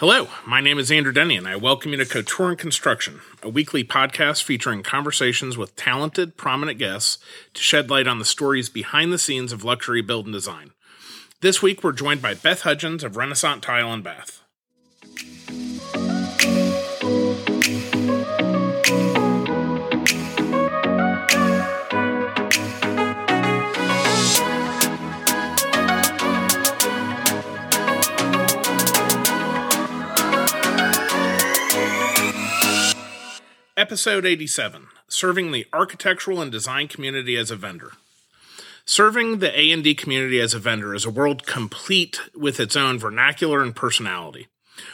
Hello, my name is Andrew Denny, and I welcome you to Couture and Construction, a weekly podcast featuring conversations with talented, prominent guests to shed light on the stories behind the scenes of luxury build and design. This week, we're joined by Beth Hudgens of Renaissance Tile and Bath. Episode 87 Serving the Architectural and Design Community as a Vendor. Serving the A&D community as a vendor is a world complete with its own vernacular and personality.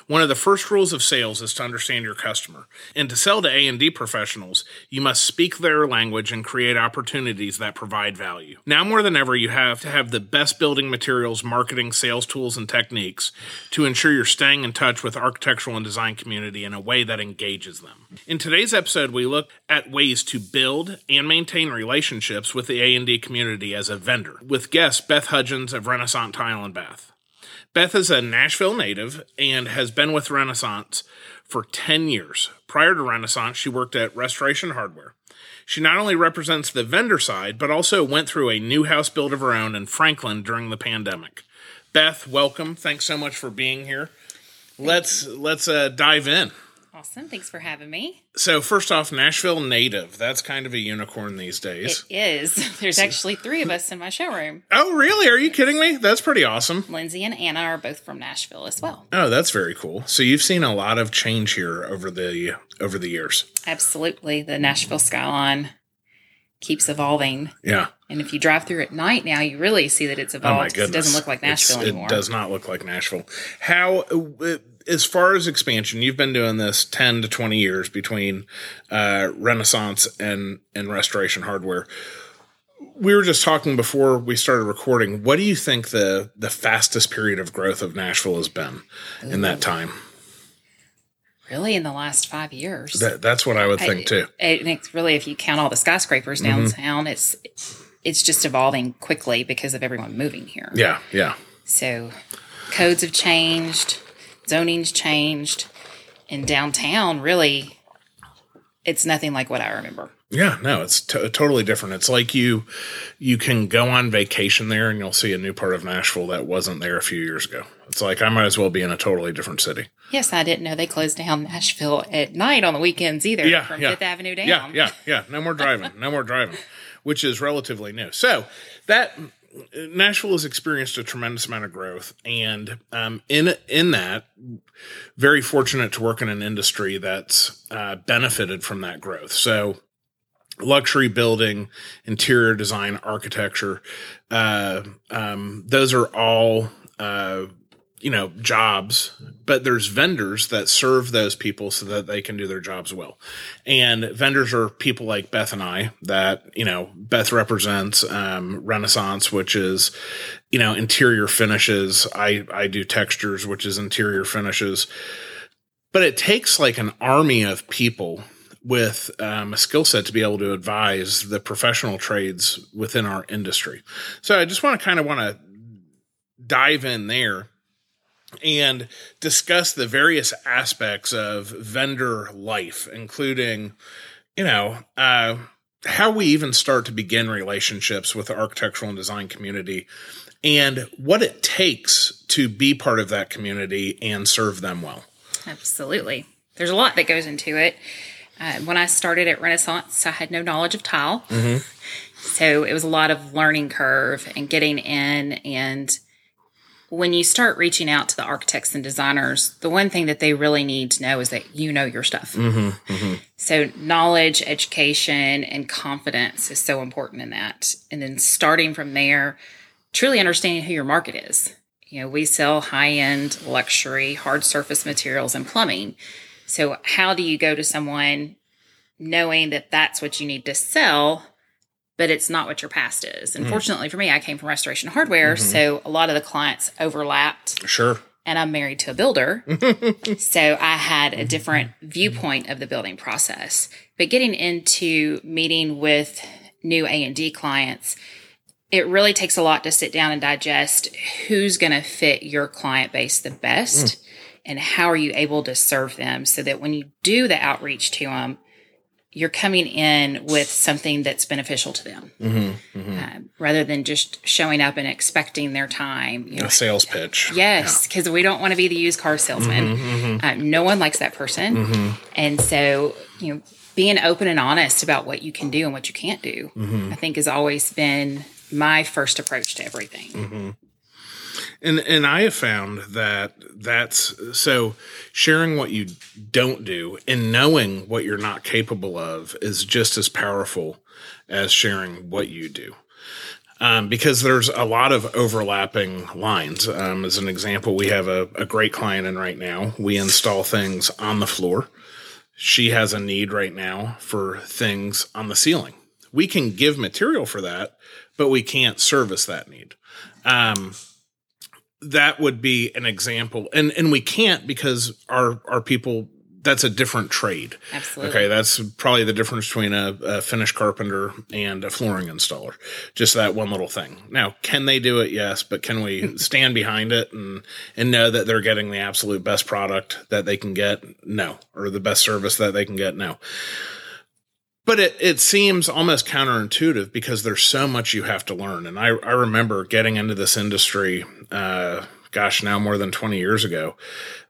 One of the first rules of sales is to understand your customer. And to sell to A&D professionals, you must speak their language and create opportunities that provide value. Now more than ever, you have to have the best building materials, marketing, sales tools, and techniques to ensure you're staying in touch with architectural and design community in a way that engages them. In today's episode, we look at ways to build and maintain relationships with the A&D community as a vendor with guest Beth Hudgens of Renaissance Tile and Bath. Beth is a Nashville native and has been with Renaissance for 10 years. Prior to Renaissance, she worked at Restoration Hardware. She not only represents the vendor side, but also went through a new house build of her own in Franklin during the pandemic. Beth, welcome. Thanks so much for being here. Let's let's uh, dive in. Awesome. Thanks for having me. So, first off, Nashville native. That's kind of a unicorn these days. It is. There's actually three of us in my showroom. Oh, really? Are you kidding me? That's pretty awesome. Lindsay and Anna are both from Nashville as well. Oh, that's very cool. So you've seen a lot of change here over the over the years. Absolutely. The Nashville skyline keeps evolving. Yeah. And if you drive through at night now, you really see that it's evolved. Oh my goodness. it doesn't look like Nashville It's- anymore. It does not look like Nashville. How, uh, as far as expansion, you've been doing this ten to twenty years between uh, Renaissance and and Restoration Hardware. We were just talking before we started recording. What do you think the the fastest period of growth of Nashville has been in that time? Really in the last five years. That, that's what I would think too. And it's really, if you count all the skyscrapers Mm-hmm. downtown, it's it's just evolving quickly because of everyone moving here. Yeah, yeah. So codes have changed, zoning's changed, and downtown really it's nothing like what I remember. Yeah, no, it's t- totally different. It's like you you can go on vacation there and you'll see a new part of Nashville that wasn't there a few years ago. It's like I might as well be in a totally different city. Yes, I didn't know they closed down Nashville at night on the weekends either Yeah, from yeah. Fifth Avenue down. Yeah, yeah, yeah. No more driving. no more driving, which is relatively new. So that Nashville has experienced a tremendous amount of growth, and um, in in that, very fortunate to work in an industry that's uh, benefited from that growth. So luxury building, interior design, architecture, uh, um, those are all uh, you know jobs but there's vendors that serve those people so that they can do their jobs well. And vendors are people like beth and i that you know beth represents um, renaissance which is you know interior finishes. I i do textures which is interior finishes. But it takes like an army of people with um, a skill set to be able to advise the professional trades within our industry. So i just want to kind of want to dive in there and discuss the various aspects of vendor life, including, you know, uh, how we even start to begin relationships with the architectural and design community and what it takes to be part of that community and serve them well. Absolutely. There's a lot that goes into it. Uh, when I started at Renaissance, I had no knowledge of tile. So it was a lot of learning curve and getting in. And when you start reaching out to the architects and designers, the one thing that they really need to know is that you know your stuff. Mm-hmm, mm-hmm. So knowledge, education, and confidence is so important in that. And then starting from there, truly understanding who your market is. You know, we sell high end luxury, hard surface materials and plumbing. So, how do you go to someone knowing that that's what you need to sell, but it's not what your past is? And mm-hmm. fortunately for me, I came from restoration hardware. Mm-hmm. So, a lot of the clients overlapped Sure. and I'm married to a builder. so I had a different viewpoint of the building process. But getting into meeting with new A&D clients, it really takes a lot to sit down and digest who's going to fit your client base the best mm. and how are you able to serve them so that when you do the outreach to them, you're coming in with something that's beneficial to them mm-hmm, mm-hmm. Uh, rather than just showing up and expecting their time. You know, A sales pitch. Yes, because we don't want to be the used car salesman. Mm-hmm, uh, no one likes that person. And so, you know, being open and honest about what you can do and what you can't do, I think has always been my first approach to everything. And and I have found that that's so sharing what you don't do and knowing what you're not capable of is just as powerful as sharing what you do. Um, because there's a lot of overlapping lines. Um, as an example, we have a, a great client in right now. We install things on the floor. She has a need right now for things on the ceiling. We can give material for that, but we can't service that need. Um, that would be an example. And and we can't because our our people that's a different trade. Absolutely. okay that's probably the difference between a, a finished carpenter and a flooring installer. Just that one little thing. Now can they do it? Yes but can we stand behind it and and know that they're getting the absolute best product that they can get? No. Or the best service that they can get? No but it, it seems almost counterintuitive because there's so much you have to learn. And I, I remember getting into this industry, uh, gosh, now more than 20 years ago,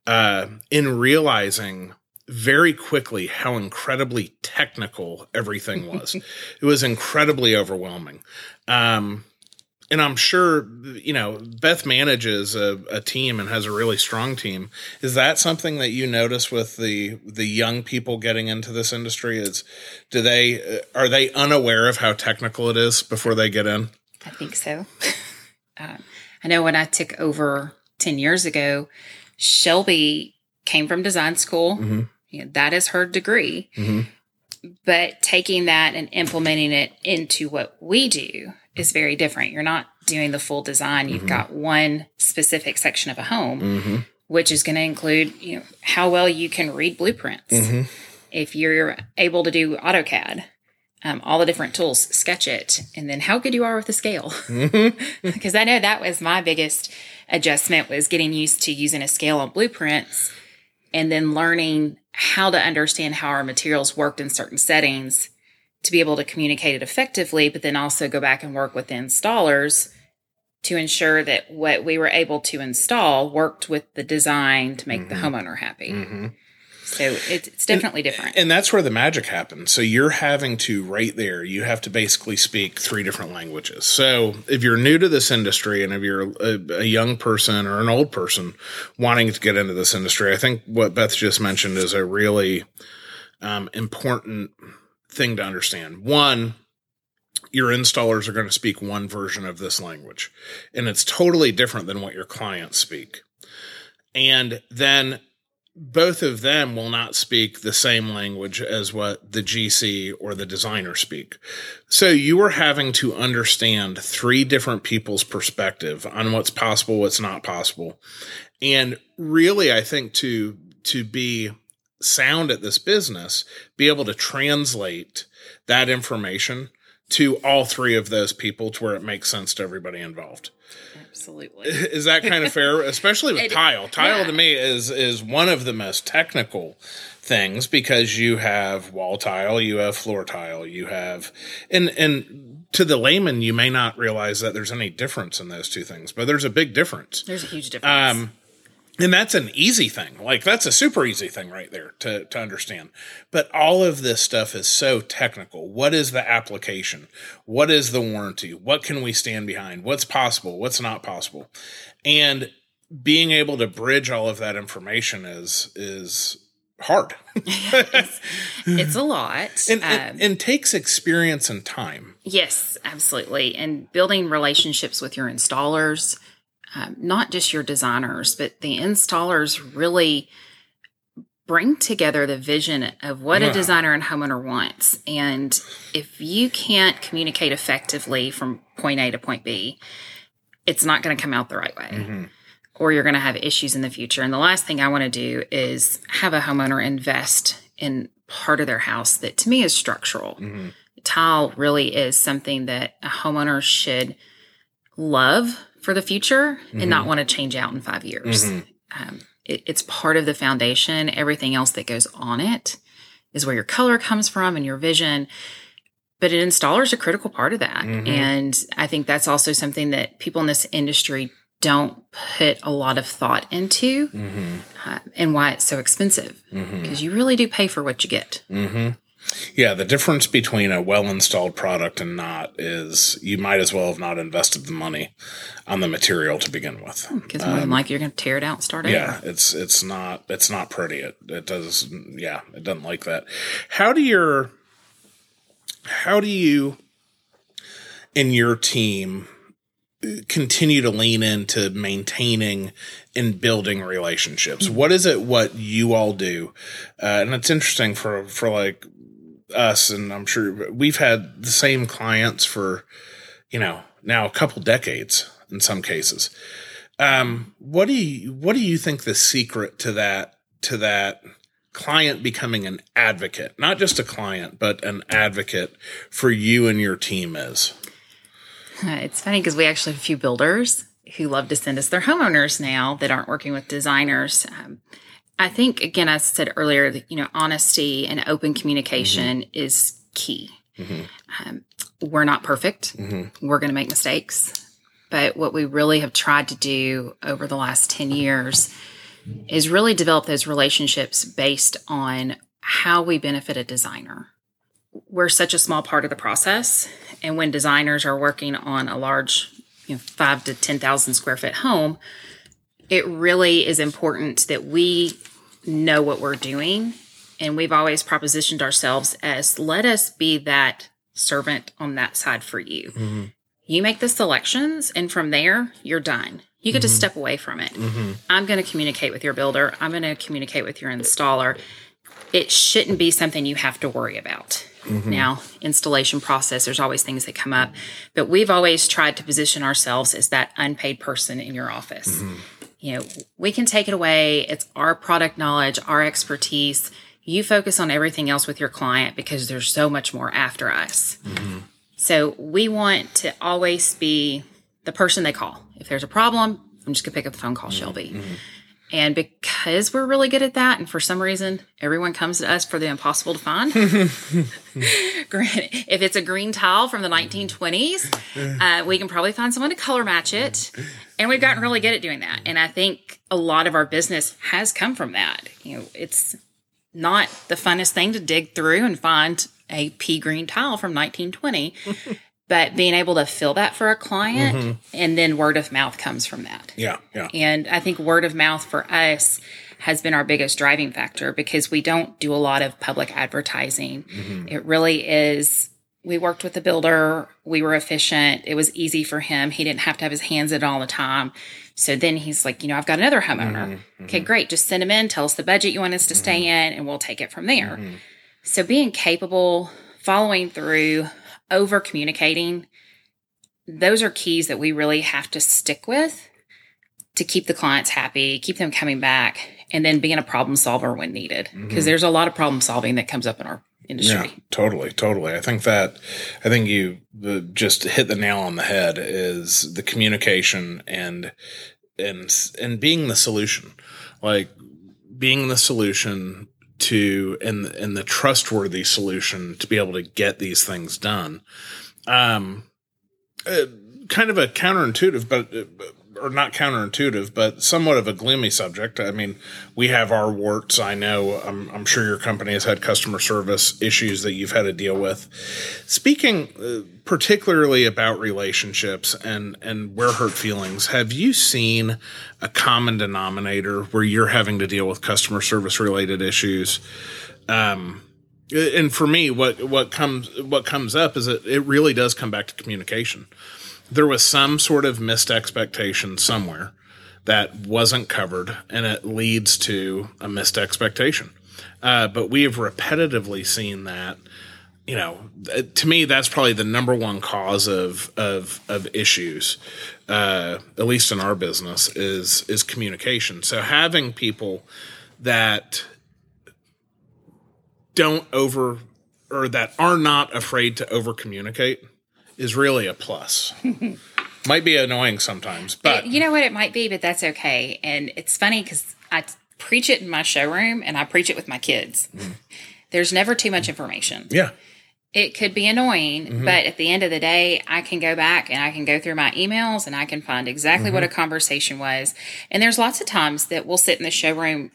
uh, in realizing very quickly how incredibly technical everything was. it was incredibly overwhelming. Um, and I'm sure, you know, Beth manages a, a team and has a really strong team. Is that something that you notice with the the young people getting into this industry? Is do they are they unaware of how technical it is before they get in? I think so. uh, I know when I took over 10 years ago, Shelby came from design school. Mhm. You know, that is her degree. Mhm. But taking that and implementing it into what we do is very different. You're not doing the full design. You've got one specific section of a home, Mm-hmm. which is going to include, you know, how well you can read blueprints. Mm-hmm. If you're able to do AutoCAD, um, all the different tools, sketch it, and then how good you are with the scale. Because I know that was my biggest adjustment was getting used to using a scale on blueprints and then learning how to understand how our materials worked in certain settings to be able to communicate it effectively, but then also go back and work with the installers to ensure that what we were able to install worked with the design to make the homeowner happy. Mm-hmm. So it, it's definitely different. And that's where the magic happens. So you're having to right there, you have to basically speak three different languages. So if you're new to this industry and if you're a, a young person or an old person wanting to get into this industry, I think what Beth just mentioned is a really um, important thing to understand. One, your installers are going to speak one version of this language, and it's totally different than what your clients speak. And then both of them will not speak the same language as what the GC or the designer speak. So you are having to understand three different people's perspective on what's possible, what's not possible. And really, I think to, to be sound at this business, be able to translate that information to all three of those people to where it makes sense to everybody involved. Absolutely. Is that kind of fair? Especially with It- tile. Tile yeah. to me is is one of the most technical things because you have wall tile, you have floor tile, you have and and to the layman you may not realize that there's any difference in those two things, but there's a big difference. There's a huge difference. Um, and that's an easy thing. Like that's a super easy thing right there to to understand. But all of this stuff is so technical. What is the application? What is the warranty? What can we stand behind? What's possible? What's not possible? And being able to bridge all of that information is is hard. it's a lot. and, Um, and, and takes experience and time. Yes, absolutely. And building relationships with your installers, um, not just your designers, but the installers really bring together the vision of what Yeah. a designer and homeowner wants. And if you can't communicate effectively from point A to point B, it's not going to come out the right way. Mm-hmm. Or you're going to have issues in the future. And the last thing I want to do is have a homeowner invest in part of their house that to me is structural Mm-hmm. tile really is something that a homeowner should love for the future and not mm-hmm. want to change out in five years. Mm-hmm. Um, it, it's part of the foundation. Everything else that goes on it is where your color comes from and your vision. But an installer is a critical part of that. Mm-hmm. And I think that's also something that people in this industry don't put a lot of thought into uh, and why it's so expensive because you really do pay for what you get. Yeah, the difference between a well installed product and not is you might as well have not invested the money on the material to begin with. Because more than likely you're going to tear it out and start over. Yeah, it's it's not it's not pretty. It it does yeah, it doesn't like that. How do your how do you in your team continue to lean into maintaining and building relationships? What is it what you all do? Uh, and it's interesting for for like us and I'm sure we've had the same clients for you know, now a couple decades in some cases. Um, what do you what do you think the secret to that to that client becoming an advocate, not just a client, but an advocate for you and your team is? It's funny because we actually have a few builders who love to send us their homeowners now that aren't working with designers. Um, I think, again, I said earlier that, you know, honesty and open communication mm-hmm. is key. Mm-hmm. Um, we're not perfect. Mm-hmm. We're going to make mistakes. But what we really have tried to do over the last 10 years is really develop those relationships based on how we benefit a designer. We're such a small part of the process. And when designers are working on a large, you know, five to 10,000 square foot home, it really is important that we know what we're doing. And we've always propositioned ourselves as let us be that servant on that side for you. Mm-hmm. You make the selections, and from there, you're done. You get to mm-hmm. step away from it. Mm-hmm. I'm going to communicate with your builder, I'm going to communicate with your installer. It shouldn't be something you have to worry about. Now, installation process, there's always things that come up, but we've always tried to position ourselves as that unpaid person in your office. You know, we can take it away. It's our product knowledge, our expertise. You focus on everything else with your client because there's so much more after us. Mm-hmm. So we want to always be the person they call. If there's a problem, I'm just gonna pick up the phone, call mm-hmm. Shelby. Mm-hmm. And because we're really good at that, and for some reason everyone comes to us for the impossible to find. Granted, if it's a green tile from the 1920s, uh, we can probably find someone to color match it. And we've gotten really good at doing that. And I think a lot of our business has come from that. You know, it's not the funnest thing to dig through and find a pea green tile from 1920 but being able to fill that for a client mm-hmm. and then word of mouth comes from that. Yeah, yeah. and i think word of mouth for us has been our biggest driving factor because we don't do a lot of public advertising. Mm-hmm. It really is we worked with the builder we were efficient it was easy for him he didn't have to have his hands in all the time. So then he's like you know i've got another homeowner. Mm-hmm, okay great just send him in tell us the budget you want us to stay in and we'll take it from there. So being capable, following through, over communicating, those are keys that we really have to stick with to keep the clients happy, keep them coming back, and then being a problem solver when needed. Mm-hmm. Because there's a lot of problem solving that comes up in our industry. Yeah, totally, totally. I think that I think you just hit the nail on the head is the communication and and and being the solution, like being the solution to and and the trustworthy solution to be able to get these things done. Um, uh, kind of a counterintuitive, but uh, or not counterintuitive, but somewhat of a gloomy subject. I mean, we have our warts. I know. I'm, I'm sure your company has had customer service issues that you've had to deal with. Speaking uh, particularly about relationships and and where hurt feelings, have you seen a common denominator where you're having to deal with customer service related issues? Um, and for me, what what comes what comes up is that it really does come back to communication there was some sort of missed expectation somewhere that wasn't covered, and it leads to a missed expectation. Uh, but we have repetitively seen that. You know, to me, that's probably the number one cause of of of issues, uh, at least in our business, is is communication. So having people that don't over or that are not afraid to over communicate is really a plus. Might be annoying sometimes, but you know what it might be, but that's okay. And it's funny because I preach it in my showroom and I preach it with my kids. Mm-hmm. There's never too much information. Yeah. It could be annoying, mm-hmm. but at the end of the day, I can go back and I can go through my emails and I can find exactly what mm-hmm. a conversation was. And there's lots of times that we'll sit in the showroom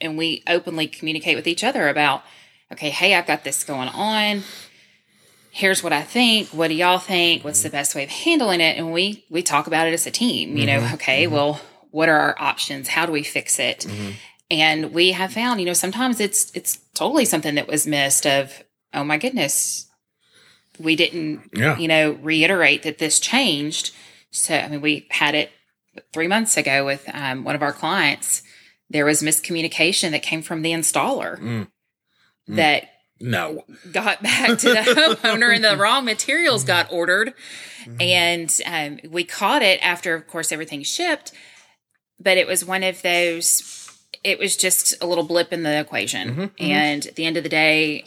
and we openly communicate with each other about, okay, hey, I've got this going on. Here's what I think. What do y'all think? What's the best way of handling it? And we we talk about it as a team. You know, okay, well, what are our options? How do we fix it? And we have found, you know, sometimes it's it's totally something that was missed of, oh my goodness, we didn't, Yeah. you know, reiterate that this changed. So I mean, we had it three months ago with um, one of our clients. There was miscommunication that came from the installer Mm. Mm. that No. got back to the homeowner and the raw materials got ordered and um, we caught it after of course everything shipped but it was one of those it was just a little blip in the equation Mhm, mhm. and at the end of the day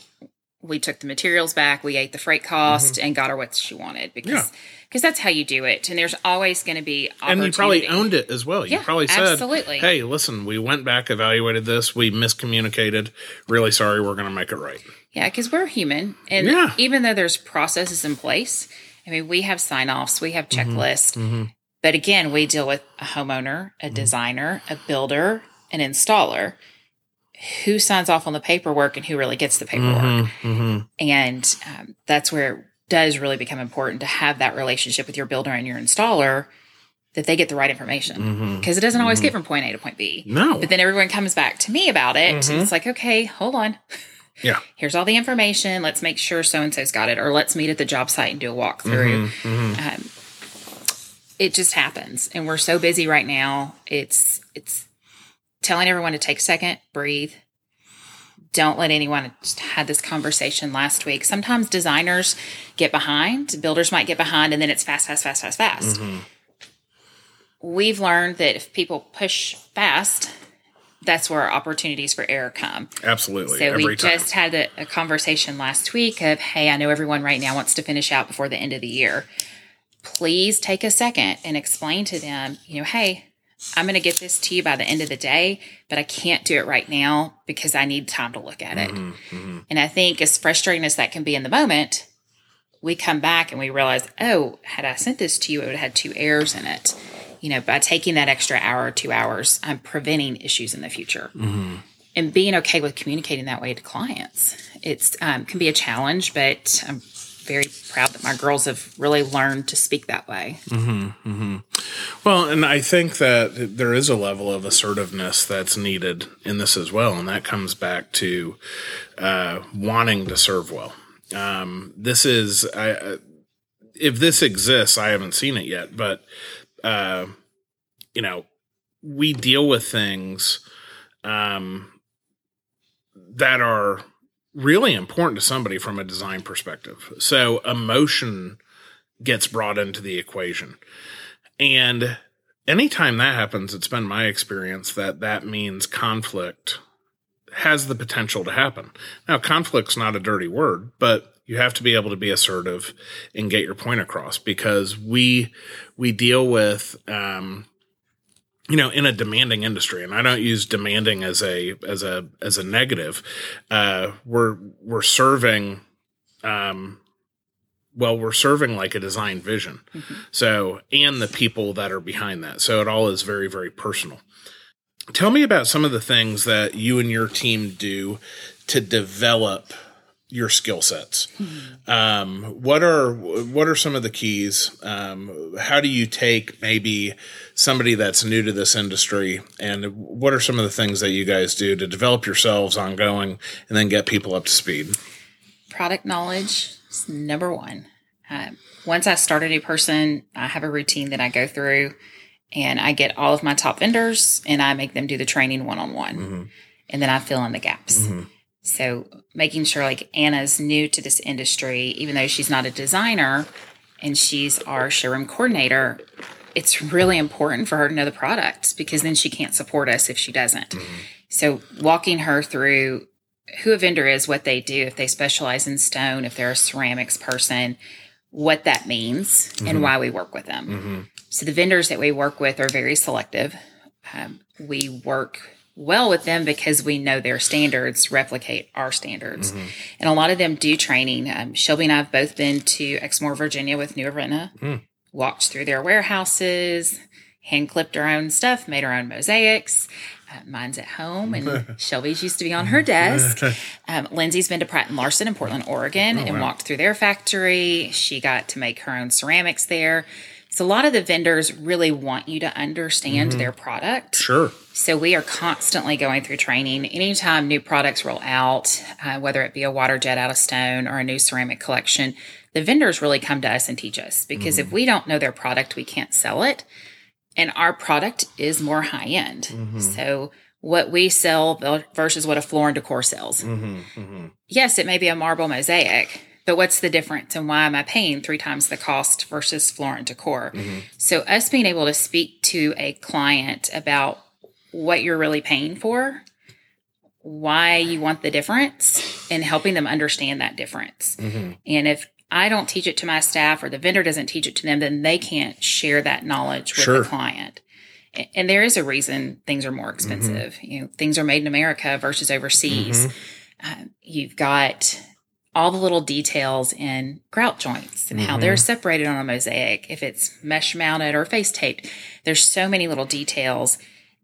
we took the materials back we ate the freight cost and got her what she wanted because Yeah. because that's how you do it and there's always going to be And you probably owned it as well. You Yeah, probably said, absolutely. "Hey, listen, we went back, evaluated this, we miscommunicated. Really sorry. We're going to make it right." Yeah, because we're human. And Yeah. even though there's processes in place, I mean, we have sign offs, we have Mm-hmm. checklists. But again, we deal with a homeowner, a Mm-hmm. designer, a builder, an installer. Who signs off on the paperwork and who really gets the paperwork? hmm And um, that's where it does really become important to have that relationship with your builder and your installer that they get the right information. Because it doesn't always get from point A to point B. No. But then everyone comes back to me about it. Mhm. It's like, okay, hold on. Yeah. Here's all the information. Let's make sure so and so's got it, or let's meet at the job site and do a walkthrough. Mhm. Um, it just happens, and we're so busy right now. It's it's telling everyone to take a second, breathe. Don't let anyone just had this conversation last week. Sometimes designers get behind, builders might get behind, and then it's fast, fast, fast, fast, fast. Mhm. We've learned that if people push fast, that's where opportunities for error come. Absolutely. So Every we time. just had a, a conversation last week of, hey, I know everyone right now wants to finish out before the end of the year. Please take a second and explain to them, you know, hey, I'm going to get this to you by the end of the day, but I can't do it right now because I need time to look at it. Mhm, mhm. And I think as frustrating as that can be in the moment, we come back and we realize, oh, had I sent this to you, it would have had two errors in it. You know, by taking that extra hour or two hours, I'm preventing issues in the future. And being okay with communicating that way to clients, it's um, can be a challenge, but I'm very proud that my girls have really learned to speak that way. Well, and I think that there is a level of assertiveness that's needed in this as well, and that comes back to uh, wanting to serve well. Um, this is, I, uh, if this exists, I haven't seen it yet, but uh, you know, we deal with things um, that are really important to somebody from a design perspective. So emotion gets brought into the equation. And anytime that happens, it's been my experience that that means conflict has the potential to happen. Now, conflict's not a dirty word, but you have to be able to be assertive and get your point across because we we deal with um, you know in a demanding industry and i don't use demanding as a as a as a negative uh we're we're serving um well we're serving like a design vision. So and the people that are behind that. So it all is very very personal. Tell me about some of the things that you and your team do to develop your skill sets um, what are what are some of the keys um, how do you take maybe somebody that's new to this industry and what are some of the things that you guys do to develop yourselves ongoing and then get people up to speed Product knowledge is number one. Um, once I start a new person, I have a routine that I go through and I get all of my top vendors and I make them do the training one on one. And then I fill in the gaps. So making sure like Anna's new to this industry, even though she's not a designer and she's our showroom coordinator, it's really important for her to know the products because then she can't support us if she doesn't. So walking her through who a vendor is, what they do, if they specialize in stone, if they're a ceramics person, what that means, and why we work with them. mm-hmm. So the vendors that we work with are very selective. Um, we work well with them because we know their standards replicate our standards. And a lot of them do training. Um, Shelby and I have both been to Exmore, Virginia with New Ravenna, walked through their warehouses, hand clipped our own stuff, made our own mosaics. Uh, mine's at home, and Shelby's used to be on her desk. Um, Lindsay's been to Pratt and Larson in Portland, Oregon, and walked through their factory. She got to make her own ceramics there. So a lot of the vendors really want you to understand mm-hmm. their product. Sure. So we are constantly going through training. Anytime new products roll out, uh, whether it be a water jet out of stone or a new ceramic collection, the vendors really come to us and teach us because if mm-hmm. we don't know their product, we can't sell it. And our product is more high end. Mm-hmm. So what we sell versus what a floor and decor sells. Yes, it may be a marble mosaic, but what's the difference and why am I paying three times the cost versus floor and decor? So us being able to speak to a client about what you're really paying for, why you want the difference, and helping them understand that difference. And if I don't teach it to my staff or the vendor doesn't teach it to them, then they can't share that knowledge with Sure. the client. And there is a reason things are more expensive. You know, things are made in America versus overseas. Um, you've got all the little details in grout joints and how they're mm-hmm. separated on a mosaic, if it's mesh mounted or face taped. There's so many little details.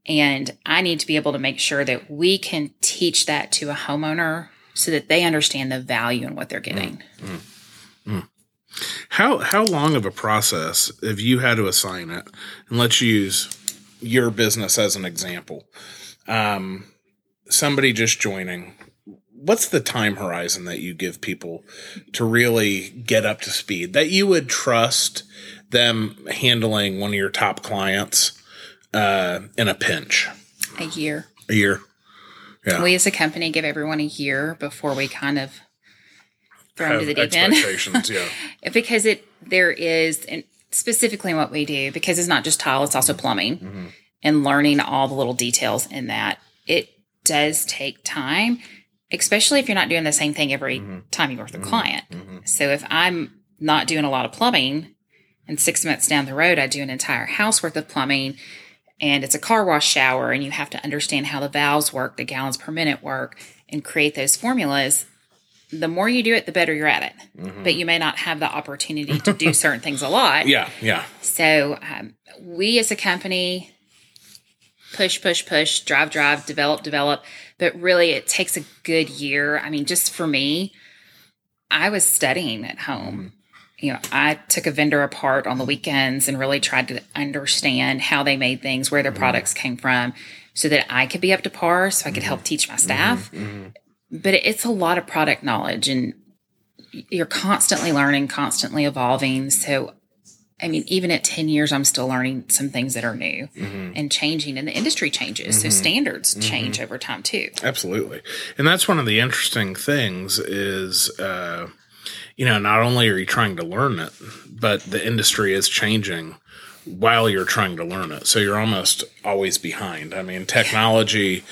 And I need to be able to make sure that we can teach that to a homeowner so that they understand the value in what they're mm-hmm. getting. Mm-hmm. How how long of a process have you had to assign it? And let's use your business as an example. Um, somebody just joining. What's the time horizon that you give people to really get up to speed? That you would trust them handling one of your top clients uh, in a pinch? A year. A year. Yeah. We as a company give everyone a year before we kind of throw them to the deep end. yeah. because it there is and specifically what we do because it's not just tile it's also plumbing and learning all the little details in that it does take time especially if you're not doing the same thing every mm-hmm. time you work with a mm-hmm. client. Mm-hmm. So if i'm not doing a lot of plumbing and six months down the road i do an entire house worth of plumbing and it's a car wash shower and you have to understand how the valves work the gallons per minute work and create those formulas the more you do it the better you're at it. But you may not have the opportunity to do certain things a lot. Yeah. Yeah. so um, we as a company push push push drive drive develop develop. But really it takes a good year. I mean just for me i was studying at home. Mm-hmm. You know i took a vendor apart on the weekends and really tried to understand how they made things where their mm-hmm. products came from so that i could be up to par so i could help mm-hmm. teach my staff. But it's a lot of product knowledge and you're constantly learning constantly evolving. So I mean, even at 10 years, I'm still learning some things that are new and changing, and the industry changes. So standards change over time too. Absolutely. And that's one of the interesting things is, uh, you know, not only are you trying to learn it, but the industry is changing while you're trying to learn it. So you're almost always behind. I mean, technology,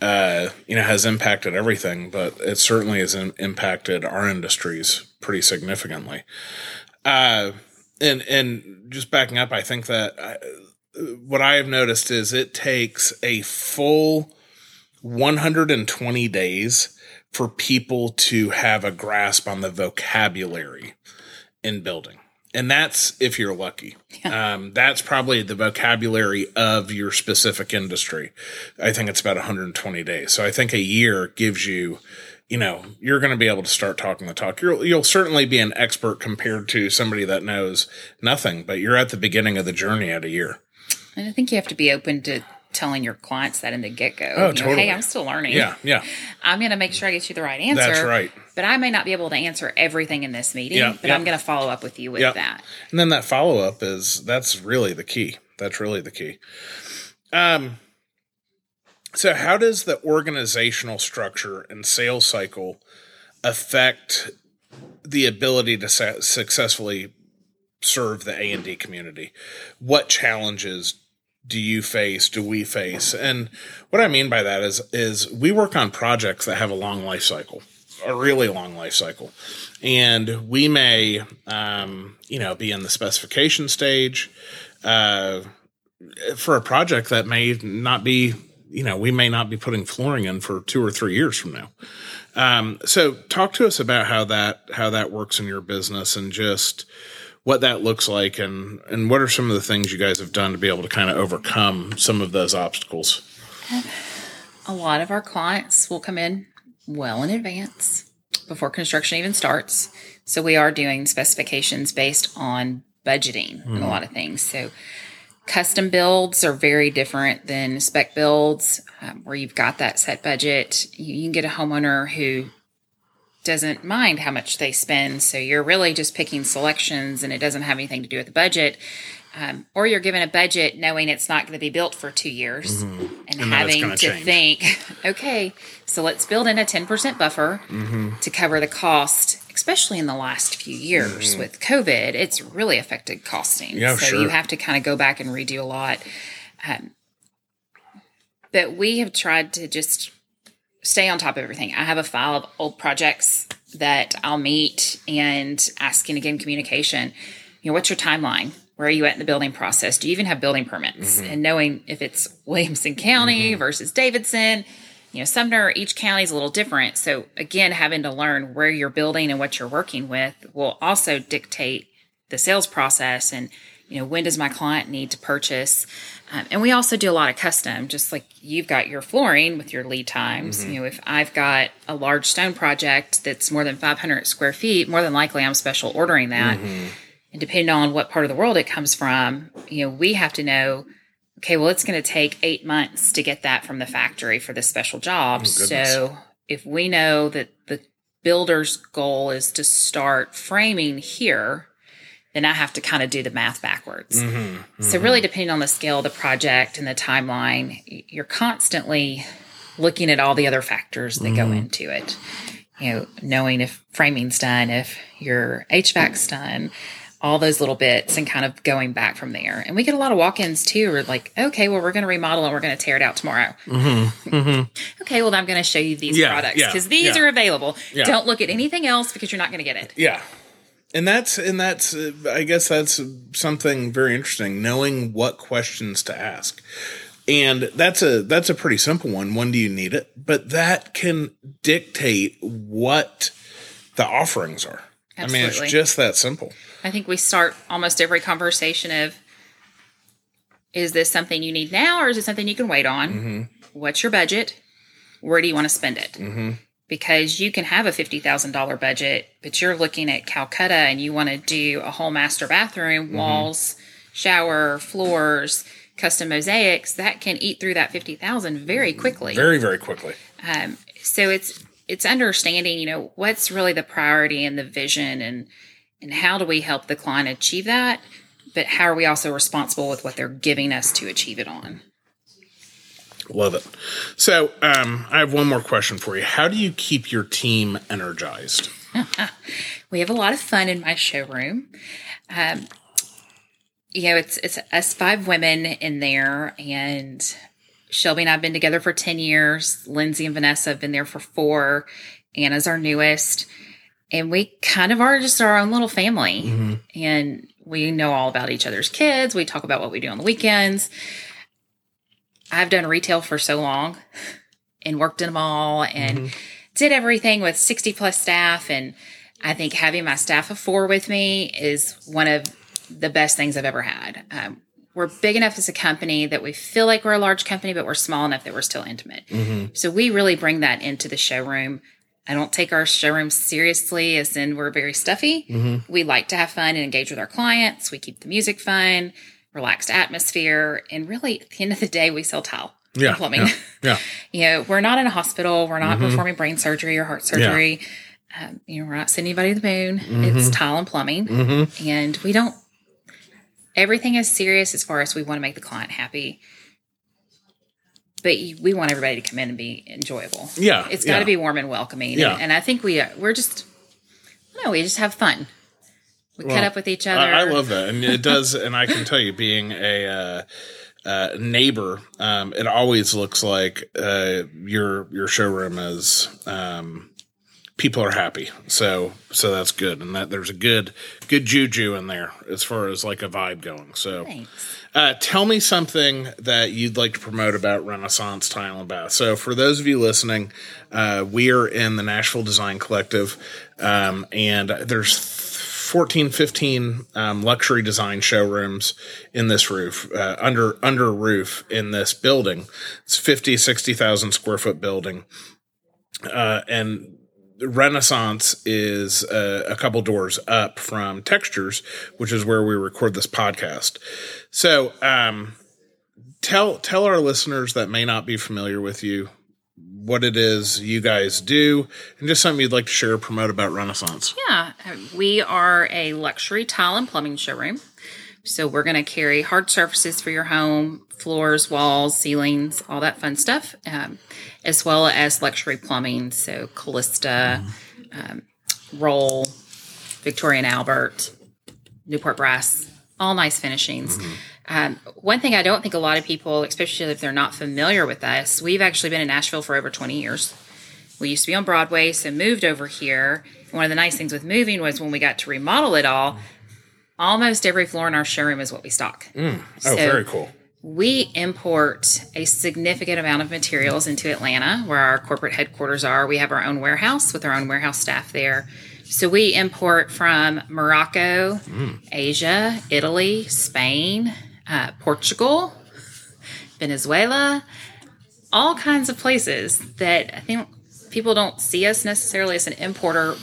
uh, you know, has impacted everything, but it certainly has im- impacted our industries pretty significantly. Uh, and, and just backing up, I think that I, what I have noticed is it takes a full 120 days for people to have a grasp on the vocabulary in building. And that's if you're lucky. Um, that's probably the vocabulary of your specific industry. I think it's about 120 days. So I think a year gives you, you know, you're going to be able to start talking the talk. You'll, you'll certainly be an expert compared to somebody that knows nothing, but you're at the beginning of the journey at a year. And I think you have to be open to telling your clients that in the get go. Oh, totally. Hey, I'm still learning. Yeah. Yeah. I'm going to make sure I get you the right answer. That's right. But I may not be able to answer everything in this meeting, Yeah, but yeah. I'm going to follow up with you with Yeah. that. And then that follow up is that's really the key. That's really the key. Um so how does the organizational structure and sales cycle affect the ability to sa- successfully serve the A&D community? What challenges do you face, do we face? And what I mean by that is is we work on projects that have a long life cycle, a really long life cycle. And we may um, you know, be in the specification stage uh for a project that may not be you know, we may not be putting flooring in for two or three years from now. Um, so talk to us about how that how that works in your business and just what that looks like and and what are some of the things you guys have done to be able to kind of overcome some of those obstacles. A lot of our clients will come in well in advance before construction even starts. So we are doing specifications based on budgeting and a lot of things. So custom builds are very different than spec builds um, where you've got that set budget. You, you can get a homeowner who doesn't mind how much they spend. So you're really just picking selections and it doesn't have anything to do with the budget. Um, or you're given a budget knowing it's not going to be built for two years and, And having to change. think, okay, so let's build in a 10% buffer Mm-hmm. to cover the cost, especially in the last few years with COVID. It's really affected costing. Mm-hmm. Yeah, so sure. you have to kind of go back and redo a lot. Um, but we have tried to just stay on top of everything. I have a file of old projects that I'll meet and asking again communication. You know, what's your timeline? Where are you at in the building process? Do you even have building permits? Mm-hmm. And knowing if it's Williamson County versus Davidson, you know, Sumner, each county is a little different. So again, having to learn where you're building and what you're working with will also dictate the sales process and you know when does my client need to purchase? Um, and we also do a lot of custom just like you've got your flooring with your lead times. You know if i've got a large stone project that's more than 500 square feet more than likely i'm special ordering that. And depending on what part of the world it comes from you know we have to know okay well it's going to take eight months to get that from the factory for this special job oh, so if we know that the builder's goal is to start framing here then I have to kind of do the math backwards. Mm-hmm, so, mm-hmm. really, depending on the scale of the project and the timeline, you're constantly looking at all the other factors that go mm-hmm. into it. You know, knowing if framing's done, if your HVAC's done, all those little bits, and kind of going back from there. And we get a lot of walk ins too. We're like, okay, well, we're going to remodel and we're going to tear it out tomorrow. Okay, well, I'm going to show you these Yeah, products yeah, because these yeah. are available. Yeah. Don't look at anything else because you're not going to get it. Yeah. And that's and that's uh, I guess that's something very interesting knowing what questions to ask. And that's a that's a pretty simple one. When do you need it? But that can dictate what the offerings are. I mean, it's just that simple. I think we start almost every conversation of is this something you need now or is it something you can wait on? Mm-hmm. What's your budget? Where do you want to spend it? Mm-hmm. Because you can have a $50,000 budget, but you're looking at Calacatta and you want to do a whole master bathroom, mm-hmm. walls, shower, floors, custom mosaics, that can eat through that 50,000 very quickly Very very quickly. um, so it's it's understanding you know what's really the priority and the vision and and how do we help the client achieve that but how are we also responsible with what they're giving us to achieve it on Love it. So, um, I have one more question for you. How do you keep your team energized? we have a lot of fun in my showroom um, you know it's it's us five women in there and shelby and i've been together for 10 years. Lindsay and vanessa have been there for four. Anna's our newest. And we kind of are just our own little family. And we know all about each other's kids. We talk about what we do on the weekends. I've done retail for so long and worked in a mall and did everything with 60 plus staff. And i think having my staff of four with me is one of the best things i've ever had. Um, we're big enough as a company that we feel like we're a large company but we're small enough that we're still intimate mm-hmm. so we really bring that into the showroom I don't take our showroom seriously as in we're very stuffy. Mm-hmm. We like to have fun and engage with our clients. We keep the music fun, relaxed atmosphere, and really at the end of the day, we sell tile Yeah, plumbing. yeah, yeah. you know, we're not in a hospital. We're not mm-hmm. performing brain surgery or heart surgery. Um, you know, we're not sending anybody to the moon. It's tile and plumbing, and we don't. Everything is serious as far as we want to make the client happy. But we want everybody to come in and be enjoyable. Yeah, it's got to yeah. be warm and welcoming. Yeah. And, and I think we we're just no, we just have fun. We cut up with each other. I, I love that, and it does. and I can tell you, being a uh, uh, neighbor, um, it always looks like uh, your your showroom is um, people are happy. So so that's good, and that there's a good good juju in there as far as like a vibe going. So. Uh, tell me something that you'd like to promote about Renaissance Tile and Bath. So, for those of you listening, uh, we are in the Nashville Design Collective, um, and there's 14, 15 um, luxury design showrooms in this roof, uh, under under roof in this building. It's 50, 60,000 square foot building. Uh, and Renaissance is uh, a couple doors up from Textures, which is where we record this podcast. So, um, tell tell our listeners that may not be familiar with you what it is you guys do and just something you'd like to share or promote about Renaissance. Yeah, we are a luxury tile and plumbing showroom. So we're going to carry hard surfaces for your home, floors, walls, ceilings, all that fun stuff, um, as well as luxury plumbing. So Kallista, um, Rohl, Victorian Albert, Newport Brass, all nice finishings. Um, one thing I don't think a lot of people, especially if they're not familiar with us, we've actually been in Nashville for over 20 years. We used to be on Broadway, so moved over here. One of the nice things with moving was when we got to remodel it all, almost every floor in our showroom is what we stock. Oh, So- very cool. We import a significant amount of materials into Atlanta, where our corporate headquarters are. We have our own warehouse with our own warehouse staff there. So we import from Morocco, Asia, Italy, Spain, uh, Portugal, Venezuela, all kinds of places that I think people don't see us necessarily as an importer,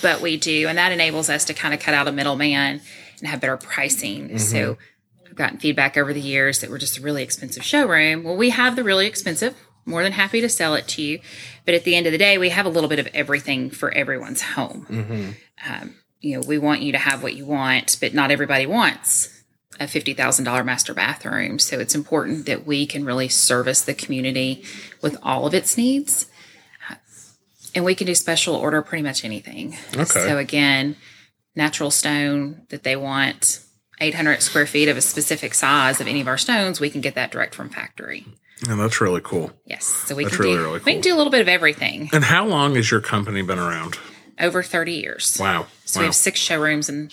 but we do. And that enables us to kind of cut out a middleman and have better pricing. So mm-hmm. I've gotten feedback over the years that we're just a really expensive showroom. Well, we have the really expensive. More than happy to sell it to you. But at the end of the day, we have a little bit of everything for everyone's home. Mm-hmm. Um, you know, we want you to have what you want, but not everybody wants a $50,000 master bathroom. So it's important that we can really service the community with all of its needs. Uh, and we can do special order pretty much anything. Okay. So again, natural stone that they want, 800 square feet of a specific size of any of our stones, we can get that direct from factory. And that's really cool. Yes. So we That's can really, do really we cool. can do a little bit of everything. And how long has your company been around? Over 30 years. Wow. So we have six showrooms in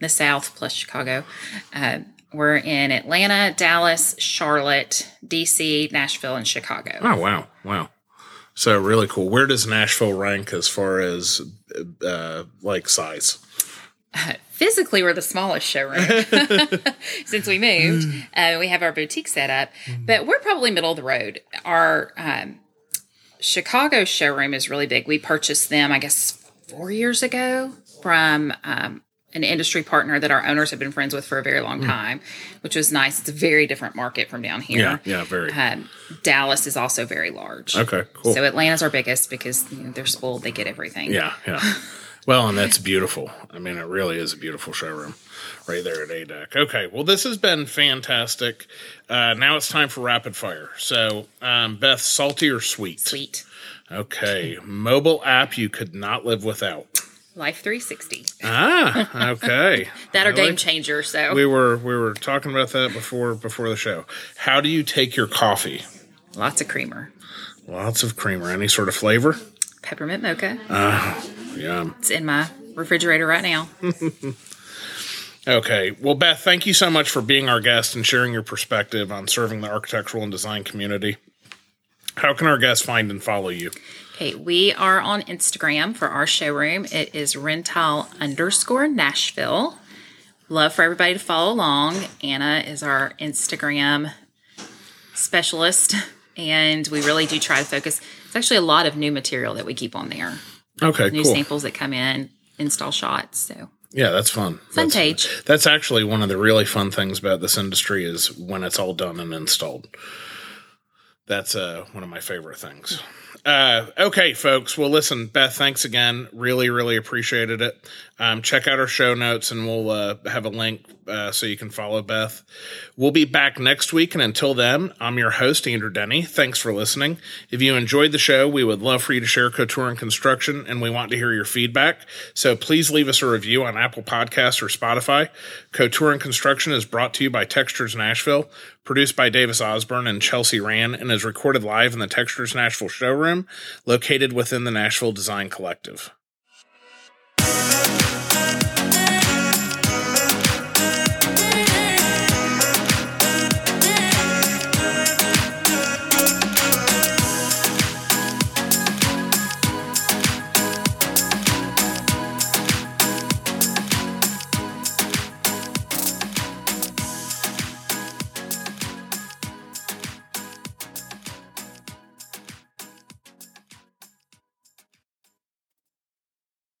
the South plus Chicago. Uh, we're in Atlanta, Dallas, Charlotte, DC, Nashville, and Chicago. Oh wow, wow. So really cool. Where does Nashville rank as far as uh, like size? Physically, we're the smallest showroom since we moved. Uh, we have our boutique set up, but we're probably middle of the road. Our um, Chicago showroom is really big. We purchased them, I guess, four years ago from um, an industry partner that our owners have been friends with for a very long time, which was nice. It's a very different market from down here. Yeah, yeah, very. Um, Dallas is also very large. Okay, cool. So Atlanta's our biggest because you know, they're spoiled; they get everything. yeah, yeah. Well, and that's beautiful. I mean, it really is a beautiful showroom right there at ADEC. Okay, well, this has been fantastic. Uh, now it's time for rapid fire. So, um, Beth, salty or sweet? Sweet. Okay, mobile app you could not live without. Life 360. Ah, okay. That are Really? game changer. So We were we were talking about that before before the show. How do you take your coffee? lots of creamer. Lots of creamer, any sort of flavor. Peppermint mocha. Ah, yum. It's in my refrigerator right now. Okay. Well, Beth, thank you so much for being our guest and sharing your perspective on serving the architectural and design community. How can our guests find and follow you? Okay, we are on Instagram for our showroom. It is rental underscore Nashville. Love for everybody to follow along. Anna is our Instagram specialist, and we really do try to focus. It's actually a lot of new material that we keep on there. Okay, New cool. samples that come in, install shots. So Yeah, that's fun. fun That's, page. that's actually one of the really fun things about this industry is when it's all done and installed. That's uh, one of my favorite things. Uh, okay, folks. Well, listen, Beth, thanks again. Really, really appreciated it. Um, check out our show notes and we'll uh, have a link uh, so you can follow Beth. We'll be back next week. And until then, I'm your host, Andrew Denny. Thanks for listening. If you enjoyed the show, we would love for you to share Couture and Construction and we want to hear your feedback. So please leave us a review on Apple Podcasts or Spotify. Couture and Construction is brought to you by Textures Nashville, produced by Davis Osborne and Chelsea Rand, and is recorded live in the Textures Nashville showroom located within the Nashville Design Collective.